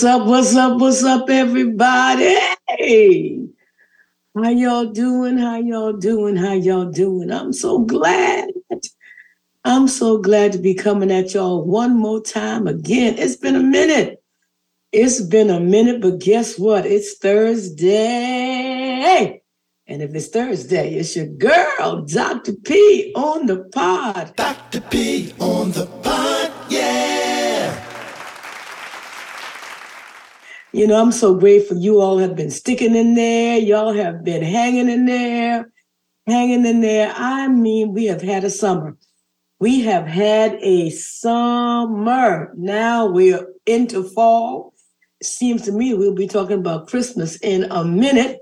What's up? What's up? What's up, everybody? How y'all doing? How y'all doing? How y'all doing? I'm so glad. I'm so glad to be coming at y'all one more time again. It's been a minute. It's been a minute, but guess what? It's Thursday. And if it's Thursday, it's your girl, Dr. P, on the pod. Dr. P on You know, I'm so grateful you all have been sticking in there. Y'all have been hanging in there, hanging in there. I mean, we have had a summer. We have had a summer. Now we're into fall. Seems to me we'll be talking about Christmas in a minute.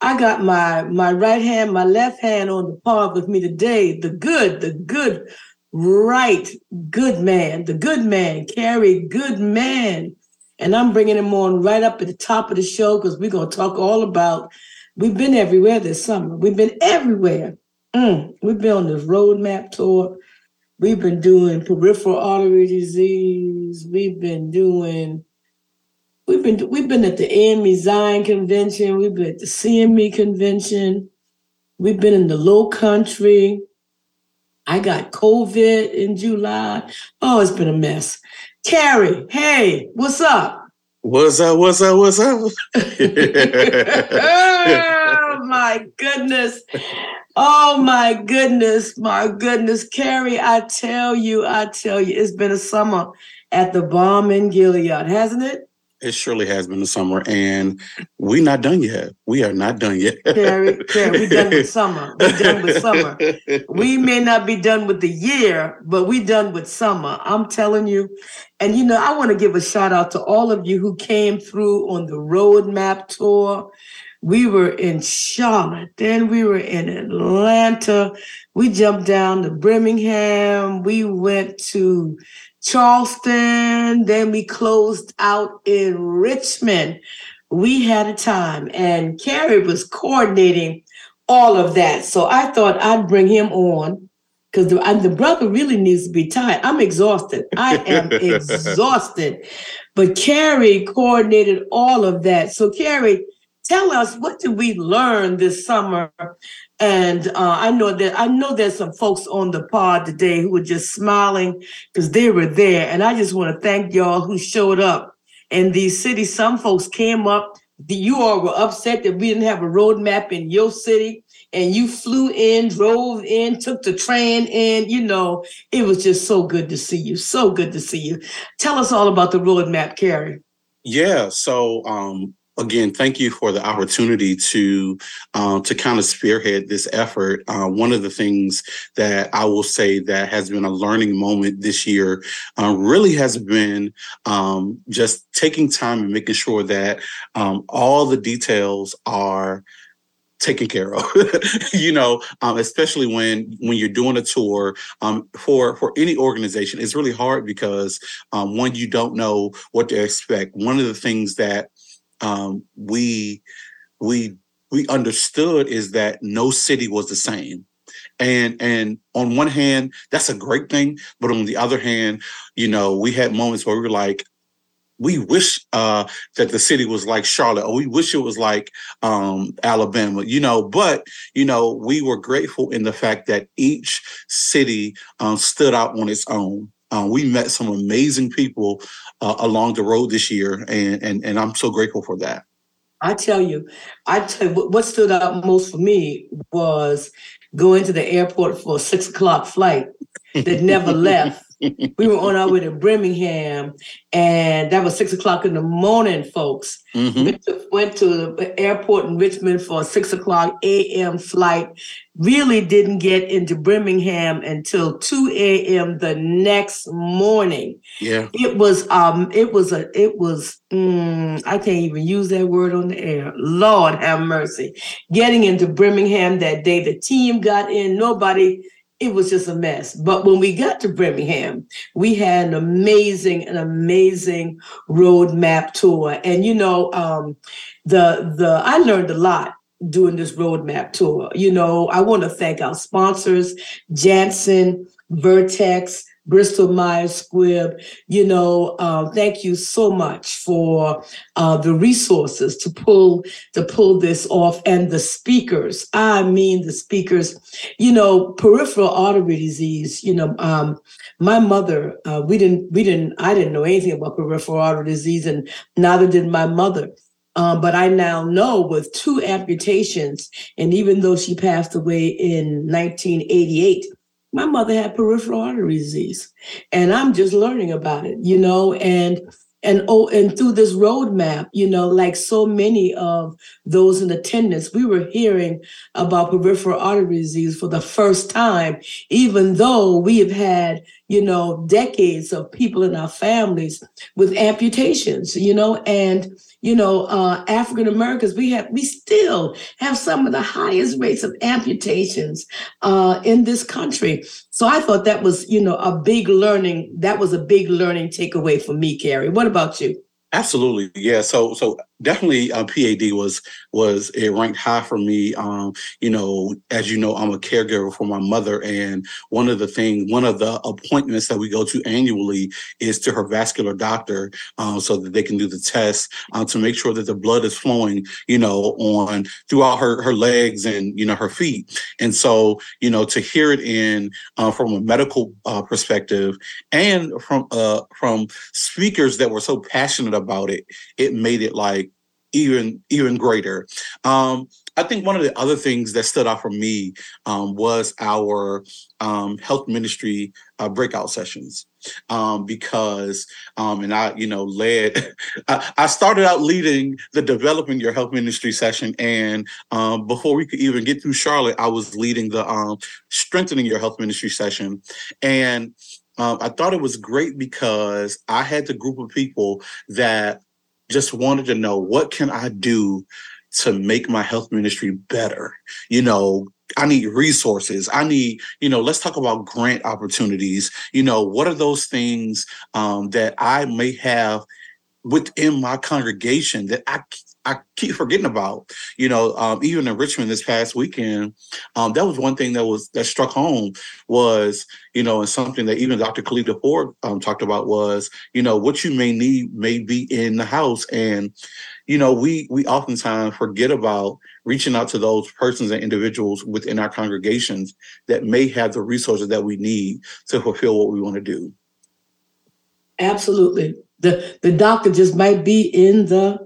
I got my my right hand, my left hand on the pod with me today. The good, the good, right, good man, the good man, Cary, good man. And I'm bringing him on right up at the top of the show because we're going to talk all about. We've been everywhere this summer. We've been everywhere. Mm, we've been on this roadmap tour. We've been doing peripheral artery disease. We've been doing. We've been we've been at the AME Zion convention. We've been at the CME convention. We've been in the Low Country. I got COVID in July. Oh, it's been a mess. Cary, hey, what's up? What's up? What's up? What's up? oh my goodness. Oh my goodness. My goodness. Cary, I tell you, I tell you, it's been a summer at the Balm in Gilead, hasn't it? It surely has been the summer, and we're not done yet. We are not done yet. Cary, Cary, we done with summer. We done with summer. We may not be done with the year, but we done with summer. I'm telling you. And you know, I want to give a shout out to all of you who came through on the roadmap tour. We were in Charlotte, then we were in Atlanta. We jumped down to Birmingham. We went to Charleston. Then we closed out in Richmond. We had a time, and Cary was coordinating all of that. So I thought I'd bring him on because the, the brother really needs to be tired. I'm exhausted. I am exhausted. But Cary coordinated all of that. So, Cary, tell us what did we learn this summer and uh, I know that I know there's some folks on the pod today who were just smiling because they were there. And I just want to thank y'all who showed up in these cities. Some folks came up. You all were upset that we didn't have a roadmap in your city. And you flew in, drove in, took the train in. You know, it was just so good to see you. So good to see you. Tell us all about the roadmap, Cary. Yeah. So um, again, thank you for the opportunity to um, to kind of spearhead this effort. Uh, one of the things that I will say that has been a learning moment this year uh, really has been um, just taking time and making sure that um, all the details are taken care of you know um, especially when when you're doing a tour um, for for any organization it's really hard because um, one you don't know what to expect one of the things that um, we we we understood is that no city was the same and and on one hand that's a great thing but on the other hand you know we had moments where we were like we wish uh, that the city was like Charlotte, or we wish it was like um, Alabama, you know. But you know, we were grateful in the fact that each city um, stood out on its own. Um, we met some amazing people uh, along the road this year, and, and and I'm so grateful for that. I tell you, I tell you what stood out most for me was going to the airport for a six o'clock flight that never left we were on our way to Birmingham, and that was six o'clock in the morning, folks. Mm-hmm. Went, to, went to the airport in Richmond for a six o'clock a.m. flight. Really didn't get into Birmingham until two a.m. the next morning. Yeah, it was um, it was a, it was. Mm, I can't even use that word on the air. Lord have mercy. Getting into Birmingham that day, the team got in. Nobody it was just a mess. But when we got to Birmingham, we had an amazing, an amazing roadmap tour. And you know, um, the the I learned a lot doing this roadmap tour. You know, I want to thank our sponsors, Janssen, Vertex, Bristol Myers Squibb. You know, uh, thank you so much for uh, the resources to pull to pull this off, and the speakers. I mean, the speakers. You know, peripheral artery disease. You know, um, my mother. Uh, we didn't. We didn't. I didn't know anything about peripheral artery disease, and neither did my mother. Um, but I now know with two amputations, and even though she passed away in 1988, my mother had peripheral artery disease, and I'm just learning about it, you know, and and oh, and through this roadmap, you know, like so many of those in attendance, we were hearing about peripheral artery disease for the first time, even though we have had, you know, decades of people in our families with amputations, you know, and you know, uh, African Americans, we have we still have some of the highest rates of amputations uh, in this country. So I thought that was, you know, a big learning. That was a big learning takeaway for me, Cary. What about you? Absolutely, yeah. So, so definitely, uh, PAD was was it ranked high for me. Um, you know, as you know, I'm a caregiver for my mother, and one of the things, one of the appointments that we go to annually is to her vascular doctor, um, so that they can do the test um, to make sure that the blood is flowing, you know, on throughout her her legs and you know her feet. And so, you know, to hear it in uh, from a medical uh, perspective and from uh, from speakers that were so passionate about it, it made it like even even greater. Um, I think one of the other things that stood out for me um, was our um, health ministry uh, breakout sessions um, because, um, and I, you know, led. I, I, started out leading the developing your health ministry session, and um, before we could even get through Charlotte, I was leading the um, strengthening your health ministry session, and I thought it was great because I had the group of people that just wanted to know what can I do to make my health ministry better. You know, I need resources. I need, you know, let's talk about grant opportunities. You know, what are those things um, that I may have within my congregation that I I keep forgetting about. You know, um, even in Richmond this past weekend, um, that was one thing that was that struck home was you know, and something that even Dr. Khalida Ford um, talked about was you know what you may need may be in the house, and you know we we oftentimes forget about reaching out to those persons and individuals within our congregations that may have the resources that we need to fulfill what we want to do. Absolutely. The the doctor just might be in the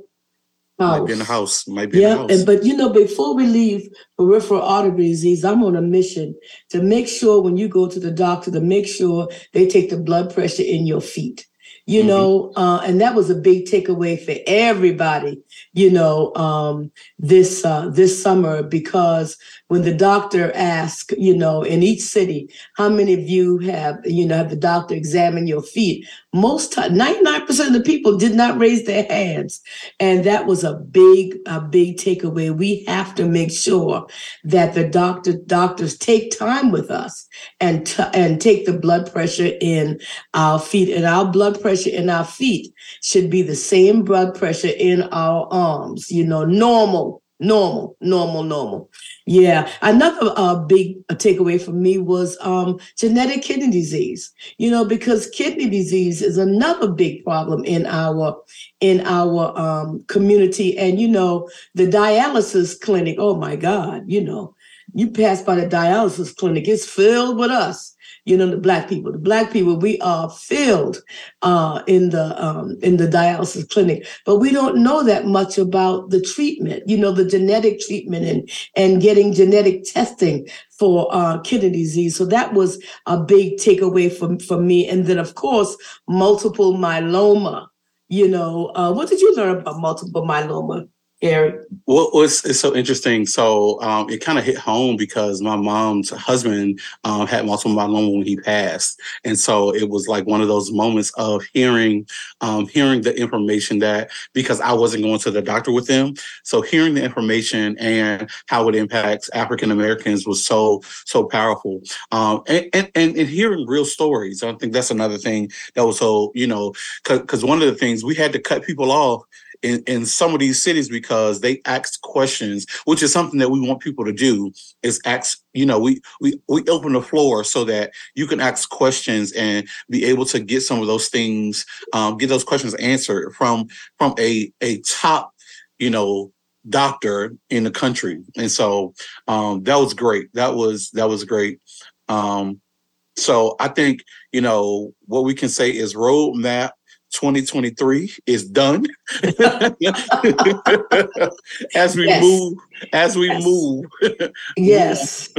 House. Might be in the house. Might be yeah, in the house. And, but you know, before we leave peripheral artery disease, I'm on a mission to make sure when you go to the doctor, to make sure they take the blood pressure in your feet you mm-hmm. know uh, and that was a big takeaway for everybody you know um, this uh, this summer because when the doctor asked you know in each city how many of you have you know have the doctor examine your feet? Most time, 99% of the people did not raise their hands. And that was a big a big takeaway. We have to make sure that the doctor doctors take time with us and t- and take the blood pressure in our feet and our blood pressure in our feet should be the same blood pressure in our arms you know normal normal normal normal yeah, another uh, big takeaway for me was um, genetic kidney disease. You know, because kidney disease is another big problem in our in our um, community, and you know, the dialysis clinic. Oh my God, you know, you pass by the dialysis clinic, it's filled with us you know, the black people. The black people, we are filled uh, in the um, in the dialysis clinic, but we don't know that much about the treatment. You know, the genetic treatment and and getting genetic testing for uh, kidney disease. So that was a big takeaway for for me. And then, of course, multiple myeloma. You know, uh, what did you learn about multiple myeloma? Eric? Well, it's, it's so interesting. So um, it kind of hit home because my mom's husband um, had multiple myeloma when he passed, and so it was like one of those moments of hearing um, hearing the information that because I wasn't going to the doctor with him, so hearing the information and how it impacts African Americans was so so powerful, um, and, and, and and hearing real stories. I think that's another thing that was so you know because one of the things we had to cut people off in, in some of these cities because they ask questions, which is something that we want people to do. Is ask, you know, we we we open the floor so that you can ask questions and be able to get some of those things, um, get those questions answered from from a a top, you know, doctor in the country. And so um, that was great. That was that was great. Um, so I think you know what we can say is roadmap 2023 is done as we yes. move as we yes. move yes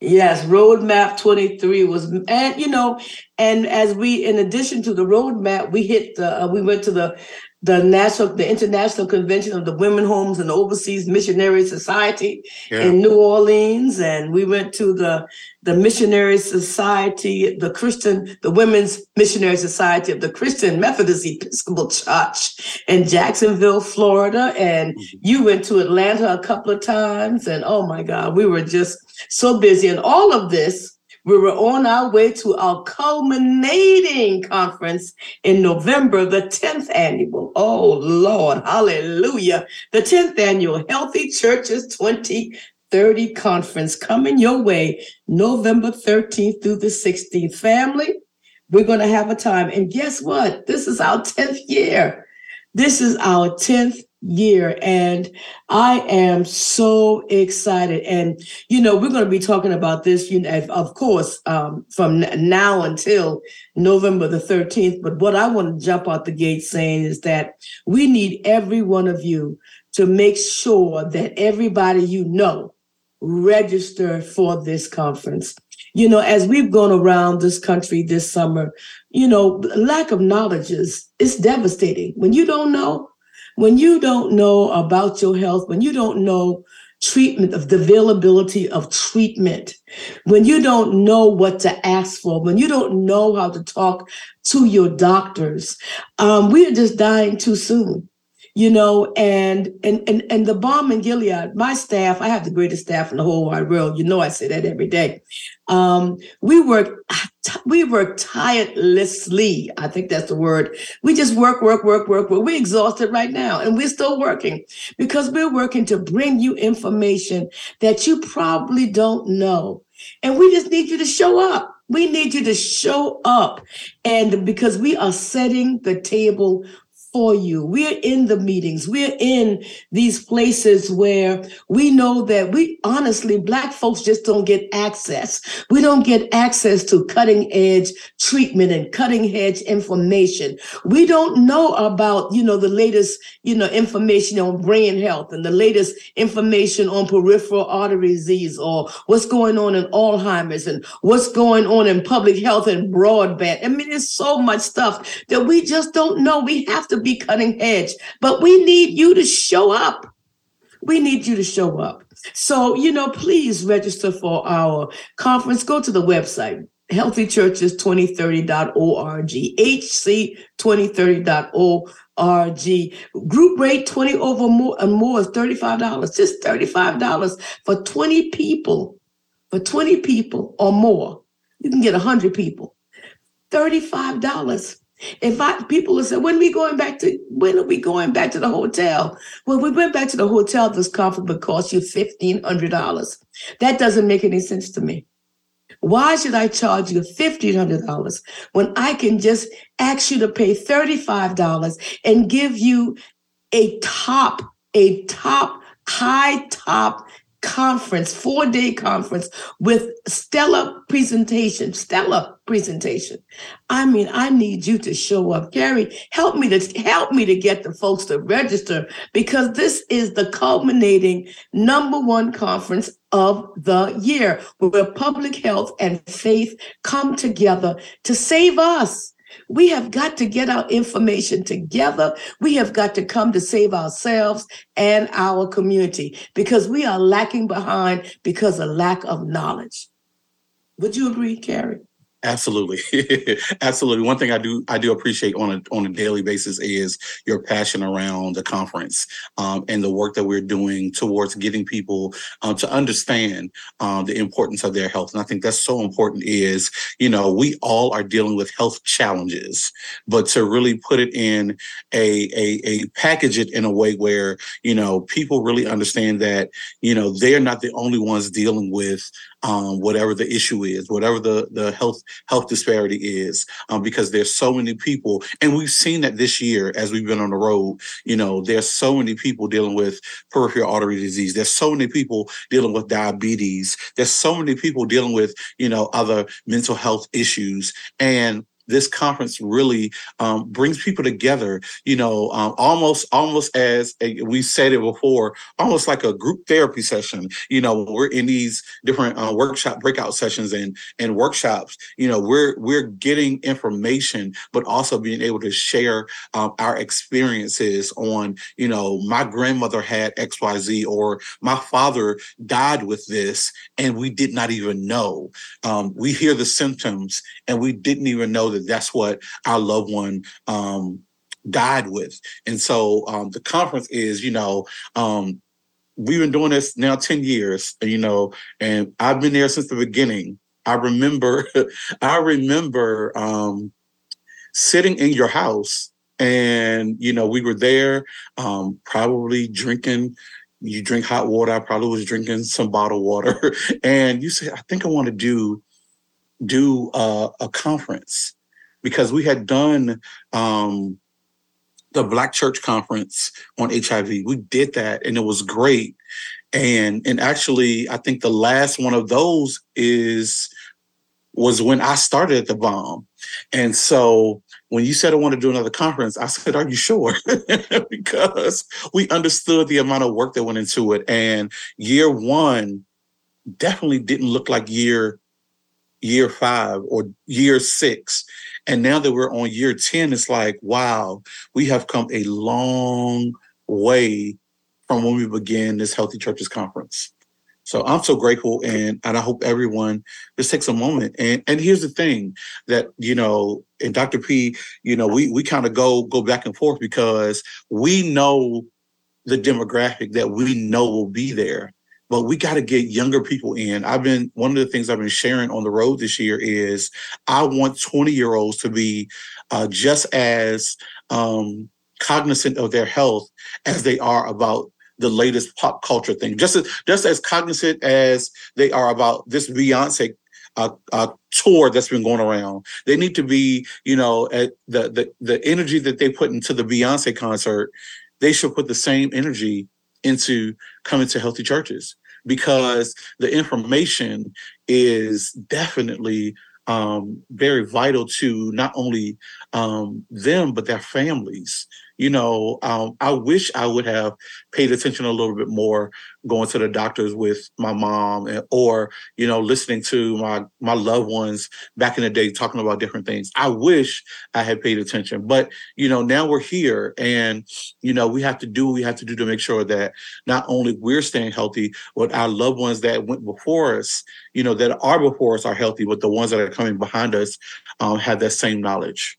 yes roadmap 23 was and you know and as we in addition to the roadmap we hit the uh, we went to the the national the international convention of the women homes and overseas missionary society yeah. in new orleans and we went to the the missionary society the christian the women's missionary society of the christian methodist episcopal church in jacksonville florida and mm-hmm. you went to atlanta a couple of times and oh my god we were just so busy and all of this we were on our way to our culminating conference in November, the 10th annual. Oh, Lord, hallelujah. The 10th annual Healthy Churches 2030 conference coming your way November 13th through the 16th. Family, we're going to have a time. And guess what? This is our 10th year. This is our 10th year and i am so excited. And you know we're going to be talking about this you know of course um, from now until november the 13th but what i want to jump out the gate saying is that we need every one of you to make sure that everybody you know register for this conference. You know as we've gone around this country this summer you know lack of knowledge is it's devastating. When you don't know when you don't know about your health, when you don't know treatment of the availability of treatment, when you don't know what to ask for, when you don't know how to talk to your doctors, um, we are just dying too soon you know, and and and and the Balm in Gilead, my staff, I have the greatest staff in the whole wide world. You know, I say that every day. Um, we work we work tirelessly. I think that's the word. We just work, work, work, work, work. We're exhausted right now, and we're still working because we're working to bring you information that you probably don't know. And we just need you to show up. We need you to show up. And because we are setting the table for you. We're in the meetings. We're in these places where we know that we honestly, Black folks just don't get access. We don't get access to cutting edge treatment and cutting edge information. We don't know about, you know, the latest, you know, information on brain health and the latest information on peripheral artery disease or what's going on in Alzheimer's and what's going on in public health and broadband. I mean, there's so much stuff that we just don't know. We have to be cutting edge, but we need you to show up. We need you to show up. So, you know, please register for our conference. Go to the website, healthychurches2030.org, hc2030.org. Group rate 20 over more and more is $35, just $35 for 20 people. For 20 people or more, you can get 100 people. $35 if I people will say, when are we going back to when are we going back to the hotel? Well, we went back to the hotel. This conference would cost you fifteen hundred dollars. That doesn't make any sense to me. Why should I charge you fifteen hundred dollars when I can just ask you to pay thirty-five dollars and give you a top, a top, high top conference, four day conference with stellar presentation, stellar presentation. I mean, I need you to show up. Cary, help me to help me to get the folks to register because this is the culminating number one conference of the year where public health and faith come together to save us we have got to get our information together. We have got to come to save ourselves and our community because we are lacking behind because of lack of knowledge. Would you agree, Cary? Absolutely, absolutely. One thing I do I do appreciate on a on a daily basis is your passion around the conference um, and the work that we're doing towards getting people um, to understand um, the importance of their health. And I think that's so important. Is you know we all are dealing with health challenges, but to really put it in a a, a package it in a way where you know people really understand that you know they're not the only ones dealing with um, whatever the issue is, whatever the the health health disparity is, um, because there's so many people, and we've seen that this year as we've been on the road. You know, there's so many people dealing with peripheral artery disease. There's so many people dealing with diabetes. There's so many people dealing with you know other mental health issues, and this conference really um, brings people together you know um, almost almost as a, we said it before almost like a group therapy session you know we're in these different uh, workshop breakout sessions and and workshops. You know we're we're getting information but also being able to share um, our experiences on you know my grandmother had xyz or my father died with this and we did not even know. Um, we hear the symptoms and we didn't even know that that's what our loved one um, died with. And so um, the conference is, you know, um, we've been doing this now 10 years, you know, and I've been there since the beginning. I remember, I remember um, sitting in your house and, you know, we were there um, probably drinking you drink hot water. I probably was drinking some bottled water. and you said, I think I want to do do uh, a conference because we had done um, the Black Church Conference on HIV. We did that and it was great. And and actually, I think the last one of those is was when I started at the Balm. And so when you said I want to do another conference, I said, Are you sure? because we understood the amount of work that went into it. And year one definitely didn't look like year year five or year six. And now that we're on year 10, it's like, wow, we have come a long way from when we began this Healthy Churches Conference. So I'm so grateful and and I hope everyone just takes a moment. And and here's the thing that, you know, and Dr. P, you know, we we kind of go go back and forth because we know the demographic that we know will be there but we got to get younger people in. I've been one of the things I've been sharing on the road this year is I want 20 year olds to be uh, just as um, cognizant of their health as they are about the latest pop culture thing. Just as just as cognizant as they are about this Beyonce uh, uh, tour that's been going around. They need to be, you know, at the the the energy that they put into the Beyonce concert. They should put the same energy into coming to healthy churches because the information is definitely um, very vital to not only um, them but their families you know, um, I wish I would have paid attention a little bit more going to the doctors with my mom and, or, you know, listening to my, my loved ones back in the day talking about different things. I wish I had paid attention, but, you know, now we're here and, you know, we have to do what we have to do to make sure that not only we're staying healthy, but our loved ones that went before us, you know, that are before us are healthy, but the ones that are coming behind us um, have that same knowledge.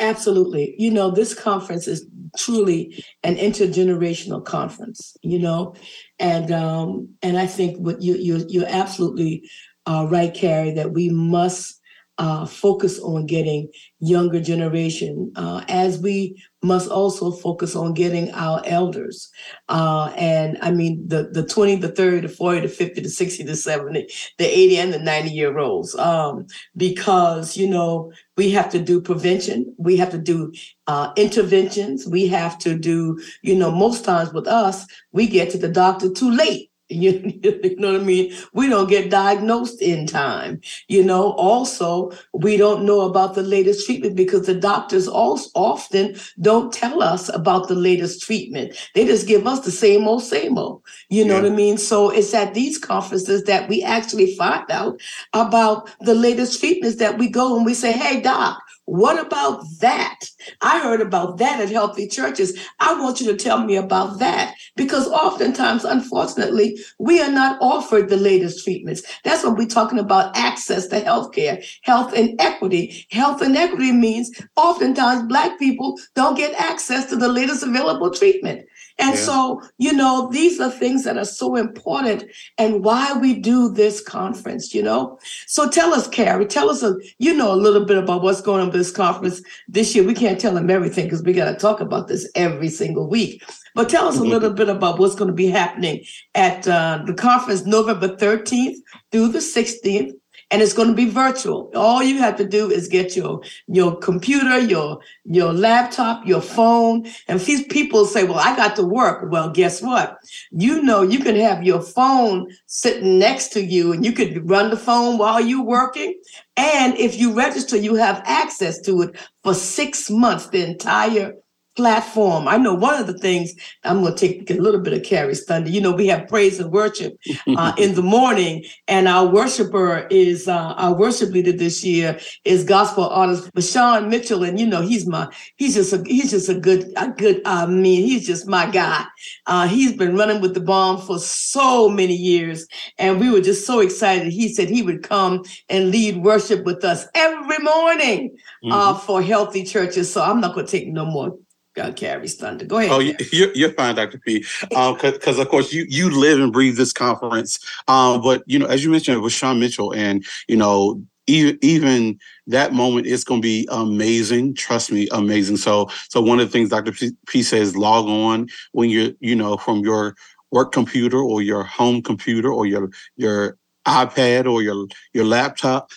Absolutely. You know, this conference is truly an intergenerational conference, you know, and um, and I think what you you you're absolutely uh, right, Cary, that we must uh, focus on getting younger generation uh, as we must also focus on getting our elders. Uh, and i mean the the 20 the 30 the 40 the 50 the 60 the 70 the 80 and the 90 year olds um, because you know we have to do prevention. We have to do uh, interventions. We have to do you know most times with us we get to the doctor too late You, you know what I mean? We don't get diagnosed in time. You know, also, we don't know about the latest treatment because the doctors also often don't tell us about the latest treatment. They just give us the same old, same old. You know yeah. what I mean? So it's at these conferences that we actually find out about the latest treatments that we go and we say, hey, doc, What about that? I heard about that at Healthy Churches. I want you to tell me about that because oftentimes, unfortunately, we are not offered the latest treatments. That's what we're talking about access to healthcare, health inequity. Health inequity means oftentimes Black people don't get access to the latest available treatment. And yeah. so, you know, these are things that are so important and why we do this conference, you know? So tell us, Cary, tell us, a, you know, a little bit about what's going on with this conference this year. We can't tell them everything because we got to talk about this every single week. But tell us a mm-hmm. little bit about what's going to be happening at uh, the conference November 13th through the 16th and it's going to be virtual. All you have to do is get your your computer, your your laptop, your phone. And these people say, "Well, I got to work." Well, guess what? You know, you can have your phone sitting next to you, and you could run the phone while you're working. And if you register, you have access to it for six months, the entire platform. I know one of the things I'm going to take a little bit of Cary's thunder. You know, we have praise and worship uh, in the morning, and our worshiper is uh, our worship leader this year is gospel artist VaShawn Mitchell, and you know he's my he's just a he's just a good a good I mean he's just my guy. Uh, he's been running with the Balm for so many years, and we were just so excited. He said he would come and lead worship with us every morning uh, mm-hmm. for healthy churches. So I'm not going to take no more God Cary's thunder. Go ahead. Oh, you're, you're fine, Dr. P. Because um, of course you you live and breathe this conference. Um, but you know, as you mentioned VaShawn Mitchell, and you know, even even that moment is going to be amazing. Trust me, amazing. So so one of the things Dr. P, says, log on when you're you know from your work computer or your home computer or your your iPad or your your laptop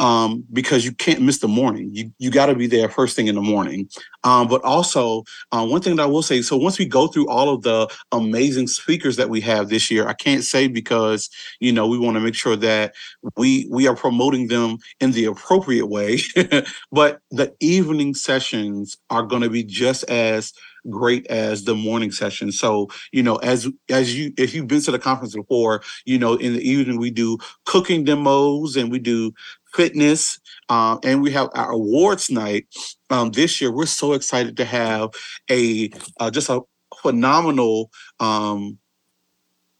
um, because you can't miss the morning. You you got to be there first thing in the morning. Um, but also, uh, one thing that I will say: so once we go through all of the amazing speakers that we have this year, I can't say because you know we want to make sure that we we are promoting them in the appropriate way. but the evening sessions are going to be just as great as the morning session. So, you know, as as you if you've been to the conference before, you know, in the evening we do cooking demos and we do fitness, uh, and we have our awards night. Um, this year, we're so excited to have a uh, just a phenomenal um,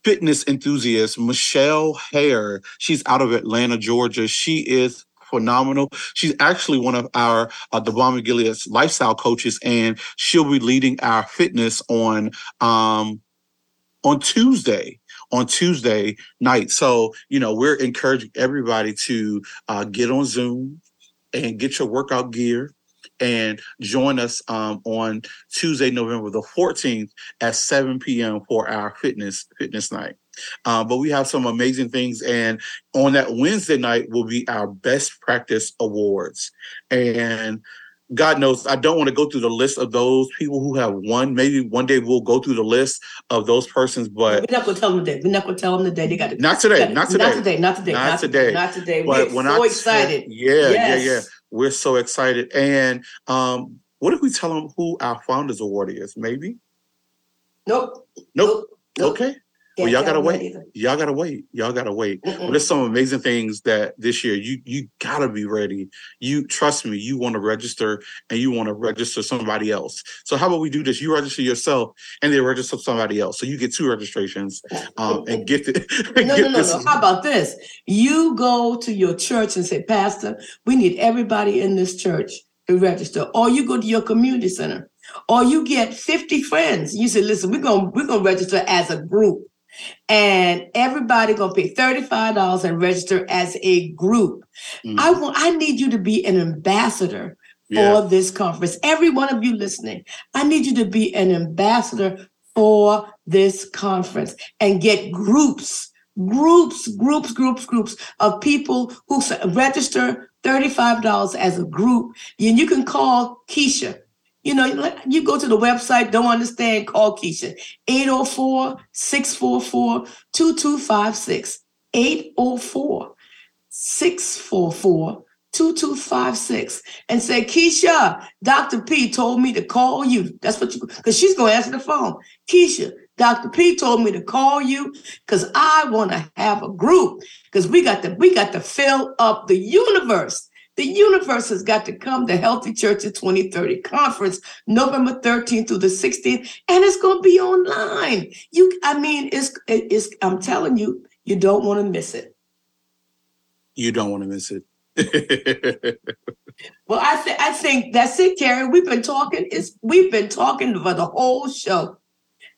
fitness enthusiast, Michelle Hare. She's out of Atlanta, Georgia. She is phenomenal. She's actually one of our uh, Balm Gilead's lifestyle coaches, and she'll be leading our fitness on um, on Tuesday on Tuesday night. So, you know, we're encouraging everybody to uh, get on Zoom and get your workout gear and join us um, on Tuesday, November the 14th at 7 p.m. for our fitness fitness night. Uh, but we have some amazing things, and on that Wednesday night will be our best practice awards. And God knows I don't want to go through the list of those people who have won. Maybe one day we'll go through the list of those persons, but we're not going to tell them today. We're not going to tell them today. They got to not today, not today, not today, not today, not, not today, not today. But we're so I excited. yeah, yes. yeah, yeah. We're so excited. And um, what if we tell them who our founders award is? Maybe. Nope. Nope. nope. Okay well, y'all gotta wait. Y'all gotta wait. Y'all gotta wait. Well, there's some amazing things that this year you you gotta be ready. You trust me. You want to register and you want to register somebody else. So how about we do this? You register yourself and they register somebody else. So you get two registrations um, and get it. no, no, no, no. How about this? You go to your church and say, Pastor, we need everybody in this church to register, or you go to your community center. Or you get 50 friends. You say, listen, we're gonna we're gonna register as a group and everybody gonna pay $35 and register as a group. Mm. I want I need you to be an ambassador yeah. for this conference. Every one of you listening, I need you to be an ambassador for this conference and get groups, groups, groups, groups, groups of people who register $35 as a group. And you can call Keisha you know, you go to the website, don't understand, call Keisha. 804 644 2256. 804 644 2256 and say, Keisha, Dr. P told me to call you. That's what you, because she's going to answer the phone. Keisha, Dr. P told me to call you because I want to have a group because we got to, we got to fill up the universe The universe has got to come to Healthy Churches 2030 conference, November 13th through the 16th, and it's going to be online. You, I mean, it's, it's, I'm telling you, you don't want to miss it. You don't want to miss it. well, I think I think that's it, Cary. We've been talking. It's we've been talking for the whole show.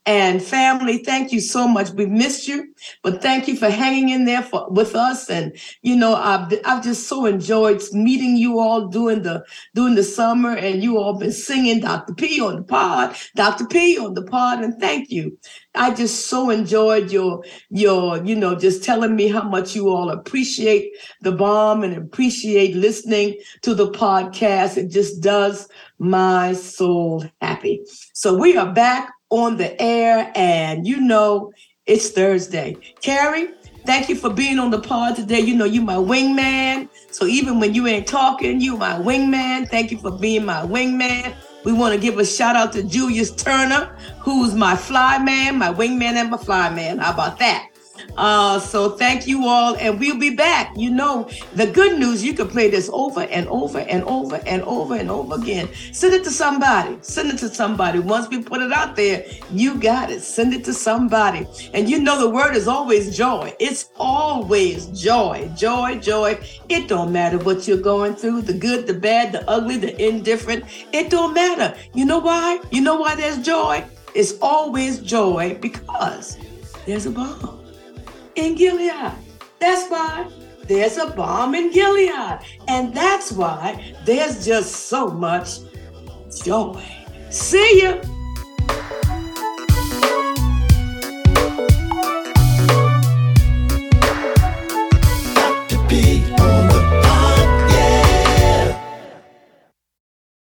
And family, thank you so much. We missed you, but thank you for hanging in there for, with us. And you know, I've I've just so enjoyed meeting you all during the during the summer, and you all been singing Dr. P on the pod, Dr. P on the pod, and thank you. I just so enjoyed your your you know just telling me how much you all appreciate the Balm and appreciate listening to the podcast. It just does my soul happy. So we are back on the air, and you know it's Thursday. Cary, thank you for being on the pod today. You know, you my wingman. So even when you ain't talking, you my wingman. Thank you for being my wingman. We want to give a shout out to Julius Turner, who's my fly man, my wingman, and my fly man. How about that? Uh, so thank you all, and we'll be back. You know, the good news, you can play this over and over and over and over and over again. Send it to somebody. Send it to somebody. Once we put it out there, you got it. Send it to somebody. And you know the word is always joy. It's always joy, joy, joy. It don't matter what you're going through, the good, the bad, the ugly, the indifferent. It don't matter. You know why? You know why there's joy? It's always joy because there's a balm in Gilead. That's why there's a balm in Gilead. And that's why there's just so much joy. See ya.